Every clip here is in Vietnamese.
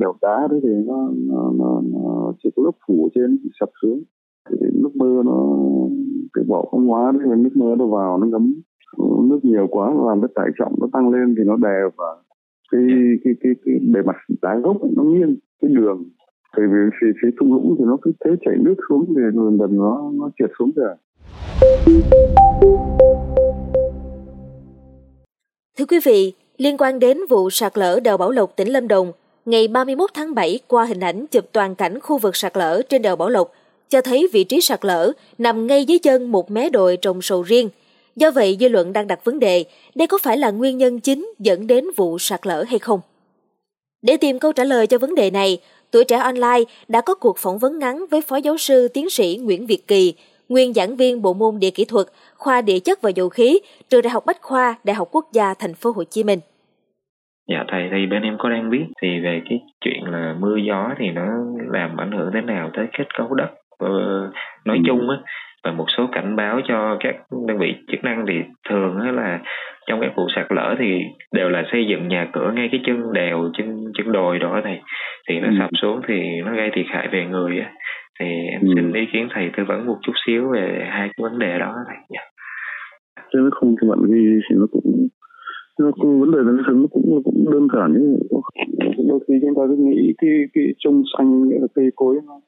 đèo đá đấy thì nó, nó, nó, nó chỉ có lớp phủ trên sập xuống. Thì nước mưa nó cái bỏ không hóa đấy nước mưa nó vào nó ngấm. Nước nhiều quá làm cái tải trọng nó tăng lên thì nó đè và cái cái cái, cái bề mặt đá gốc ấy, nó nghiêng cái đường. Bởi vì phía, phía thung lũng thì nó cứ thế chảy nước xuống thì dần dần nó nó trượt xuống rồi. Thưa quý vị, liên quan đến vụ sạt lở đèo Bảo Lộc tỉnh Lâm Đồng, ngày 31 tháng 7 qua hình ảnh chụp toàn cảnh khu vực sạt lở trên đèo Bảo Lộc, cho thấy vị trí sạt lở nằm ngay dưới chân một mé đồi trồng sầu riêng. Do vậy, dư luận đang đặt vấn đề, đây có phải là nguyên nhân chính dẫn đến vụ sạt lở hay không? Để tìm câu trả lời cho vấn đề này, Tuổi trẻ online đã có cuộc phỏng vấn ngắn với Phó Giáo sư Tiến sĩ Nguyễn Việt Kỳ, nguyên giảng viên bộ môn địa kỹ thuật, khoa địa chất và dầu khí, trường Đại học Bách khoa, Đại học Quốc gia Thành phố Hồ Chí Minh. Dạ thầy thì bên em có đang biết thì về cái chuyện là mưa gió thì nó làm ảnh hưởng thế nào tới kết cấu đất ờ, nói ừ. chung á và một số cảnh báo cho các đơn vị chức năng thì thường là trong các vụ sạt lở thì đều là xây dựng nhà cửa ngay cái chân đèo chân chân đồi đó thầy thì nó ừ. sập xuống thì nó gây thiệt hại về người á thì em ừ. xin ý kiến thầy tư vấn một chút xíu về hai cái vấn đề đó thầy dạ. chứ nó không thì bạn ghi thì nó cũng nó vấn đề nó cũng cũng cũng đơn giản như đôi khi chúng ta cứ nghĩ cái cái trông xanh nghĩa là cây cối nó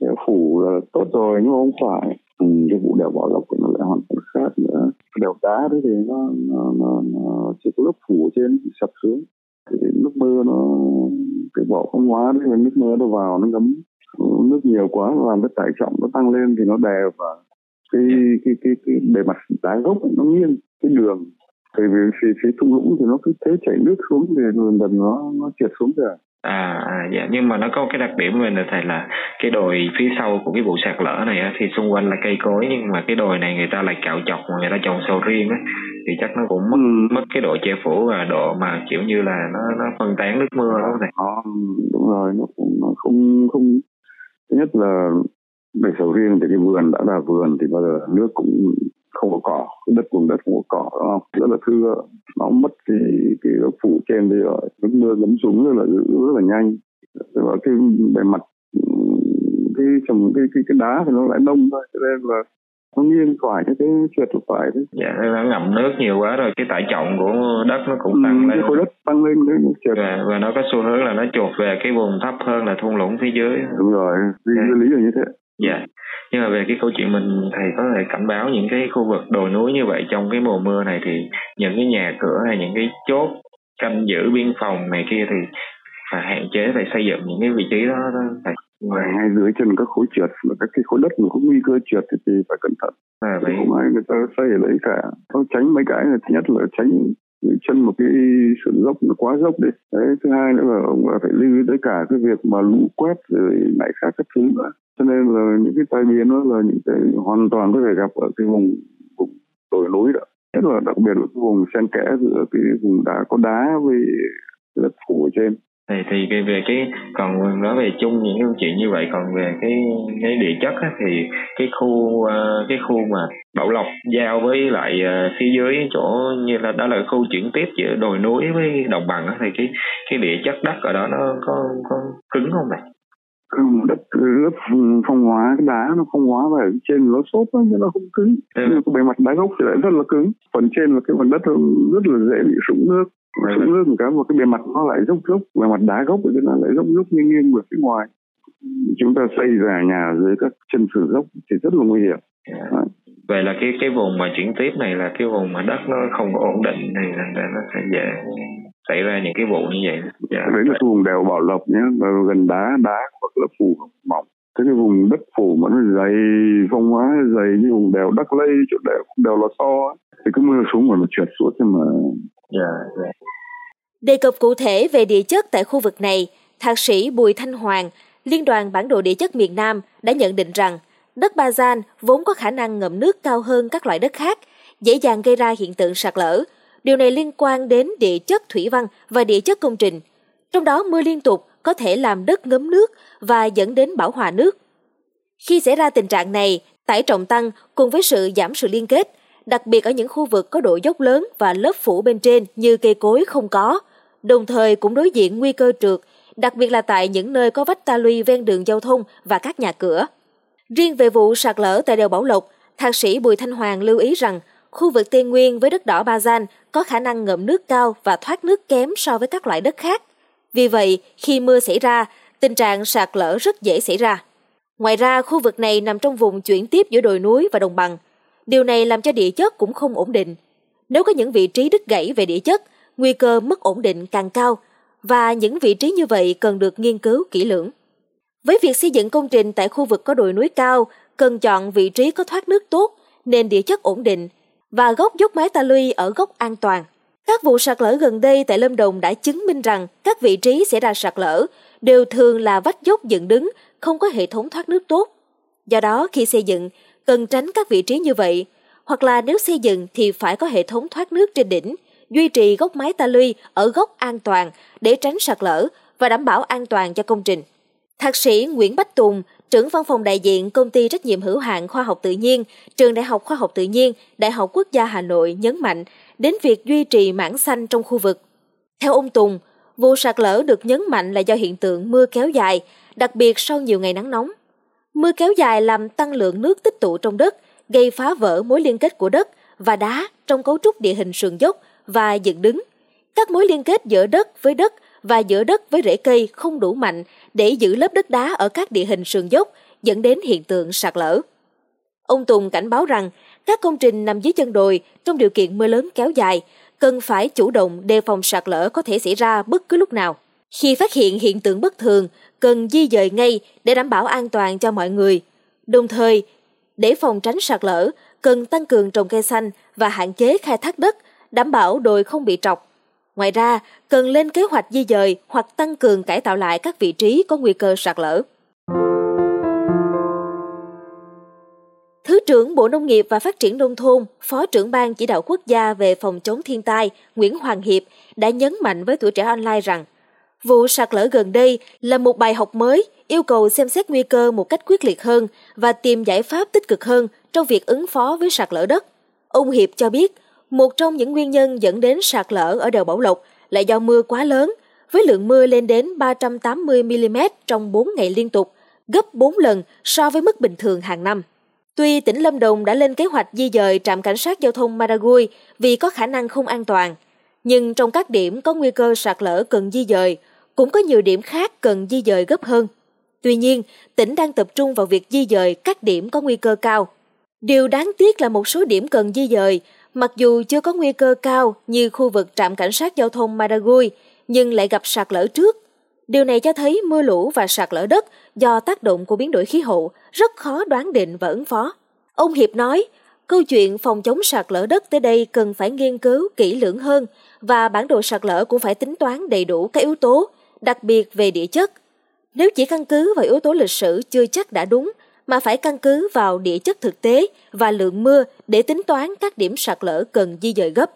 sẽ phủ là tốt rồi nhưng mà không phải. Ừ, cái vụ đèo bảo lộc thì nó lại hoàn toàn khác nữa. Đèo đá đấy thì nó nó, nó, nó chỉ có lớp phủ trên sập xuống. Thì nước mưa nó cái vỏ không hóa đấy nước mưa nó vào nó ngấm nước nhiều quá làm cái tải trọng nó tăng lên thì nó đè và cái cái cái cái bề mặt đá gốc ấy, nó nghiêng cái đường bởi vì phía, phía thung lũng thì nó cứ thế chảy nước xuống thì dần dần nó nó trượt xuống rồi À, à dạ nhưng mà nó có cái đặc điểm về là thầy là cái đồi phía sau của cái vụ sạt lở này á, thì xung quanh là cây cối nhưng mà cái đồi này người ta lại cạo chọc mà người ta trồng sầu riêng á thì chắc nó cũng mất ừ. mất cái độ che phủ và độ mà kiểu như là nó nó phân tán nước mưa đó thầy. Ờ, đúng rồi nó cũng nó không không thứ nhất là về sầu riêng thì cái vườn đã là vườn thì bao giờ nước cũng không có cỏ đất vùng đất không có cỏ đúng không? Rất là thưa nó mất cái cái phủ trên đi rồi. Nước mưa ngấm xuống rất là rất là nhanh. Và cái bề mặt cái trồng cái cái cái đá thì nó lại đông thôi cho nên là nó nghiêng phải cái cái trượt phải đấy dạ nó ngậm nước nhiều quá rồi cái tải trọng của đất nó cũng tăng ừ, lên. khối đất tăng lên đấy nó trượt. Và, và nó có xu hướng là nó chuột về cái vùng thấp hơn là thung lũng phía dưới. Đúng rồi lý, dạ. lý là như thế. Dạ nhưng mà về cái câu chuyện mình thầy có thể cảnh báo những cái khu vực đồi núi như vậy trong cái mùa mưa này thì những cái nhà cửa hay những cái chốt canh giữ biên phòng này kia thì phải hạn chế phải xây dựng những cái vị trí đó, đó phải và ngay dưới chân các khối trượt và các cái khối đất mà có nguy cơ trượt thì, thì phải cẩn thận. À, vậy... không ai người ta xây ở đấy cả. Nó tránh mấy cái là thứ nhất là tránh chân một cái sự dốc nó quá dốc đấy đấy thứ hai nữa là ông phải lưu ý tới cả cái việc mà lũ quét rồi nảy khác các thứ nữa cho nên là những cái tai biến đó là những cái hoàn toàn có thể gặp ở cái vùng vùng đồi núi đó. Nhất là đặc biệt là cái vùng xen kẽ giữa cái vùng đá có đá với đất phủ ở trên. Thì thì cái về cái còn nói về chung những cái chuyện như vậy còn về cái cái địa chất á, thì cái khu ờ, cái khu mà bảo lộc giao với lại ờ, phía dưới chỗ như là đó là khu chuyển tiếp giữa đồi núi với đồng bằng á, thì cái cái địa chất đất ở đó nó có có cứng không này không đất lớp phong hóa cái đá nó phong hóa và trên nó xốp á nhưng nó không cứng. Ừ. nhưng cái bề mặt đá gốc thì lại rất là cứng. Phần trên là cái phần đất rất là dễ bị sũng nước. Sũng nước một cái một cái bề mặt nó lại dốc dốc. Bề mặt đá gốc thì nó lại dốc dốc nghiêng nghiêng về phía ngoài. Chúng ta xây ra nhà dưới các chân sử dốc thì rất là nguy hiểm. Yeah. Dạ. vậy là cái cái vùng mà chuyển tiếp này là cái vùng mà đất nó không có ổn định thì là nó sẽ dễ xảy ra những cái vụ như vậy. Dạ. đấy là cái vùng đèo bảo lộc nhé. Gần đá đá là phủ mỏng thế cái vùng đất phủ mà nó dày phong hóa dày như vùng đèo đắc lây chỗ đèo đèo lò so thì cứ mưa xuống mà nó trượt xuống thì mà dạ, dạ. Đề cập cụ thể về địa chất tại khu vực này, Thạc sĩ Bùi Thanh Hoàng, Liên đoàn Bản đồ Địa chất miền Nam đã nhận định rằng đất Ba Gian vốn có khả năng ngậm nước cao hơn các loại đất khác, dễ dàng gây ra hiện tượng sạt lở, Điều này liên quan đến địa chất thủy văn và địa chất công trình. Trong đó mưa liên tục có thể làm đất ngấm nước và dẫn đến bảo hòa nước. Khi xảy ra tình trạng này, tải trọng tăng cùng với sự giảm sự liên kết, đặc biệt ở những khu vực có độ dốc lớn và lớp phủ bên trên như cây cối không có, đồng thời cũng đối diện nguy cơ trượt đặc biệt là tại những nơi có vách ta luy ven đường giao thông và các nhà cửa. Riêng về vụ sạt lở tại đèo Bảo Lộc, thạc sĩ Bùi Thanh Hoàng lưu ý rằng khu vực Tây Nguyên với đất đỏ Ba Gian có khả năng ngậm nước cao và thoát nước kém so với các loại đất khác. Vì vậy, khi mưa xảy ra, tình trạng sạt lở rất dễ xảy ra. Ngoài ra, khu vực này nằm trong vùng chuyển tiếp giữa đồi núi và đồng bằng. Điều này làm cho địa chất cũng không ổn định. Nếu có những vị trí đứt gãy về địa chất, nguy cơ mất ổn định càng cao và những vị trí như vậy cần được nghiên cứu kỹ lưỡng. Với việc xây dựng công trình tại khu vực có đồi núi cao, cần chọn vị trí có thoát nước tốt, nền địa chất ổn định và gốc dốc mái ta luy ở góc an toàn. Các vụ sạt lở gần đây tại Lâm Đồng đã chứng minh rằng các vị trí xảy ra sạt lở đều thường là vách dốc dựng đứng, không có hệ thống thoát nước tốt. Do đó, khi xây dựng, cần tránh các vị trí như vậy, hoặc là nếu xây dựng thì phải có hệ thống thoát nước trên đỉnh, duy trì góc mái ta luy ở góc an toàn để tránh sạt lở và đảm bảo an toàn cho công trình. Thạc sĩ Nguyễn Bách Tùng, trưởng văn phòng đại diện công ty trách nhiệm hữu hạn khoa học tự nhiên, trường Đại học Khoa học tự nhiên, Đại học Quốc gia Hà Nội nhấn mạnh đến việc duy trì mảng xanh trong khu vực. Theo ông Tùng, vụ sạt lở được nhấn mạnh là do hiện tượng mưa kéo dài, đặc biệt sau nhiều ngày nắng nóng. Mưa kéo dài làm tăng lượng nước tích tụ trong đất, gây phá vỡ mối liên kết của đất và đá trong cấu trúc địa hình sườn dốc và dựng đứng. Các mối liên kết giữa đất với đất và giữa đất với rễ cây không đủ mạnh để giữ lớp đất đá ở các địa hình sườn dốc dẫn đến hiện tượng sạt lở. Ông Tùng cảnh báo rằng các công trình nằm dưới chân đồi trong điều kiện mưa lớn kéo dài cần phải chủ động đề phòng sạt lở có thể xảy ra bất cứ lúc nào. Khi phát hiện hiện tượng bất thường, cần di dời ngay để đảm bảo an toàn cho mọi người. Đồng thời, để phòng tránh sạt lở, cần tăng cường trồng cây xanh và hạn chế khai thác đất, đảm bảo đồi không bị trọc. Ngoài ra, cần lên kế hoạch di dời hoặc tăng cường cải tạo lại các vị trí có nguy cơ sạt lở. Trưởng Bộ Nông nghiệp và Phát triển Nông thôn, Phó trưởng Ban chỉ đạo quốc gia về phòng chống thiên tai Nguyễn Hoàng Hiệp đã nhấn mạnh với tuổi trẻ online rằng vụ sạt lở gần đây là một bài học mới yêu cầu xem xét nguy cơ một cách quyết liệt hơn và tìm giải pháp tích cực hơn trong việc ứng phó với sạt lở đất. Ông Hiệp cho biết, một trong những nguyên nhân dẫn đến sạt lở ở đèo Bảo Lộc là do mưa quá lớn, với lượng mưa lên đến 380 mm trong 4 ngày liên tục, gấp 4 lần so với mức bình thường hàng năm. Tuy tỉnh Lâm Đồng đã lên kế hoạch di dời trạm cảnh sát giao thông Maragui vì có khả năng không an toàn, nhưng trong các điểm có nguy cơ sạt lở cần di dời, cũng có nhiều điểm khác cần di dời gấp hơn. Tuy nhiên, tỉnh đang tập trung vào việc di dời các điểm có nguy cơ cao. Điều đáng tiếc là một số điểm cần di dời, mặc dù chưa có nguy cơ cao như khu vực trạm cảnh sát giao thông Maragui, nhưng lại gặp sạt lở trước. Điều này cho thấy mưa lũ và sạt lở đất do tác động của biến đổi khí hậu rất khó đoán định và ứng phó. Ông Hiệp nói, câu chuyện phòng chống sạt lở đất tới đây cần phải nghiên cứu kỹ lưỡng hơn và bản đồ sạt lở cũng phải tính toán đầy đủ các yếu tố, đặc biệt về địa chất. Nếu chỉ căn cứ vào yếu tố lịch sử chưa chắc đã đúng, mà phải căn cứ vào địa chất thực tế và lượng mưa để tính toán các điểm sạt lở cần di dời gấp.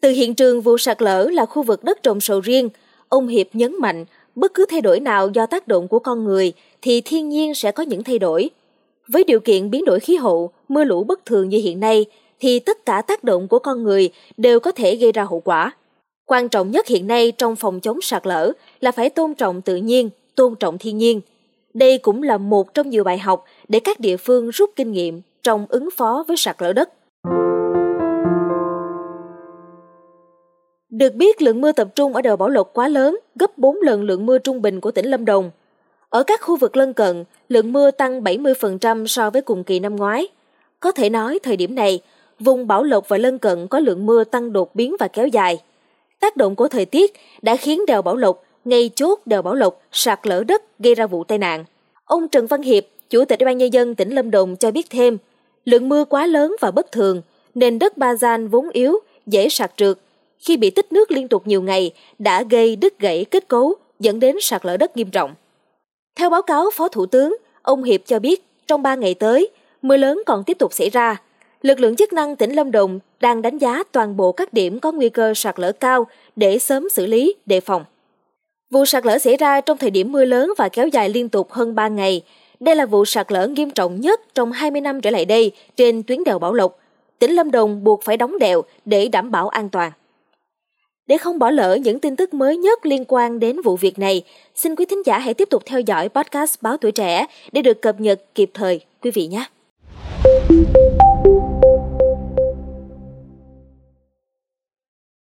Từ hiện trường vụ sạt lở là khu vực đất trồng sầu riêng, ông Hiệp nhấn mạnh bất cứ thay đổi nào do tác động của con người thì thiên nhiên sẽ có những thay đổi. Với điều kiện biến đổi khí hậu, mưa lũ bất thường như hiện nay thì tất cả tác động của con người đều có thể gây ra hậu quả. Quan trọng nhất hiện nay trong phòng chống sạt lở là phải tôn trọng tự nhiên, tôn trọng thiên nhiên. Đây cũng là một trong nhiều bài học để các địa phương rút kinh nghiệm trong ứng phó với sạt lở đất. Được biết lượng mưa tập trung ở đèo Bảo Lộc quá lớn, gấp 4 lần lượng mưa trung bình của tỉnh Lâm Đồng. Ở các khu vực lân cận, lượng mưa tăng 70% so với cùng kỳ năm ngoái. Có thể nói thời điểm này, vùng Bảo Lộc và lân cận có lượng mưa tăng đột biến và kéo dài. Tác động của thời tiết đã khiến đèo Bảo Lộc, ngay chốt đèo Bảo Lộc sạt lở đất gây ra vụ tai nạn. Ông Trần Văn Hiệp, Chủ tịch Ủy ban nhân dân tỉnh Lâm Đồng cho biết thêm, lượng mưa quá lớn và bất thường nên đất Ba Gian vốn yếu, dễ sạt trượt. Khi bị tích nước liên tục nhiều ngày đã gây đứt gãy kết cấu dẫn đến sạt lở đất nghiêm trọng. Theo báo cáo Phó Thủ tướng, ông Hiệp cho biết trong 3 ngày tới, mưa lớn còn tiếp tục xảy ra. Lực lượng chức năng tỉnh Lâm Đồng đang đánh giá toàn bộ các điểm có nguy cơ sạt lở cao để sớm xử lý, đề phòng. Vụ sạt lở xảy ra trong thời điểm mưa lớn và kéo dài liên tục hơn 3 ngày. Đây là vụ sạt lở nghiêm trọng nhất trong 20 năm trở lại đây trên tuyến đèo Bảo Lộc. Tỉnh Lâm Đồng buộc phải đóng đèo để đảm bảo an toàn. Để không bỏ lỡ những tin tức mới nhất liên quan đến vụ việc này, xin quý thính giả hãy tiếp tục theo dõi podcast Báo Tuổi Trẻ để được cập nhật kịp thời quý vị nhé.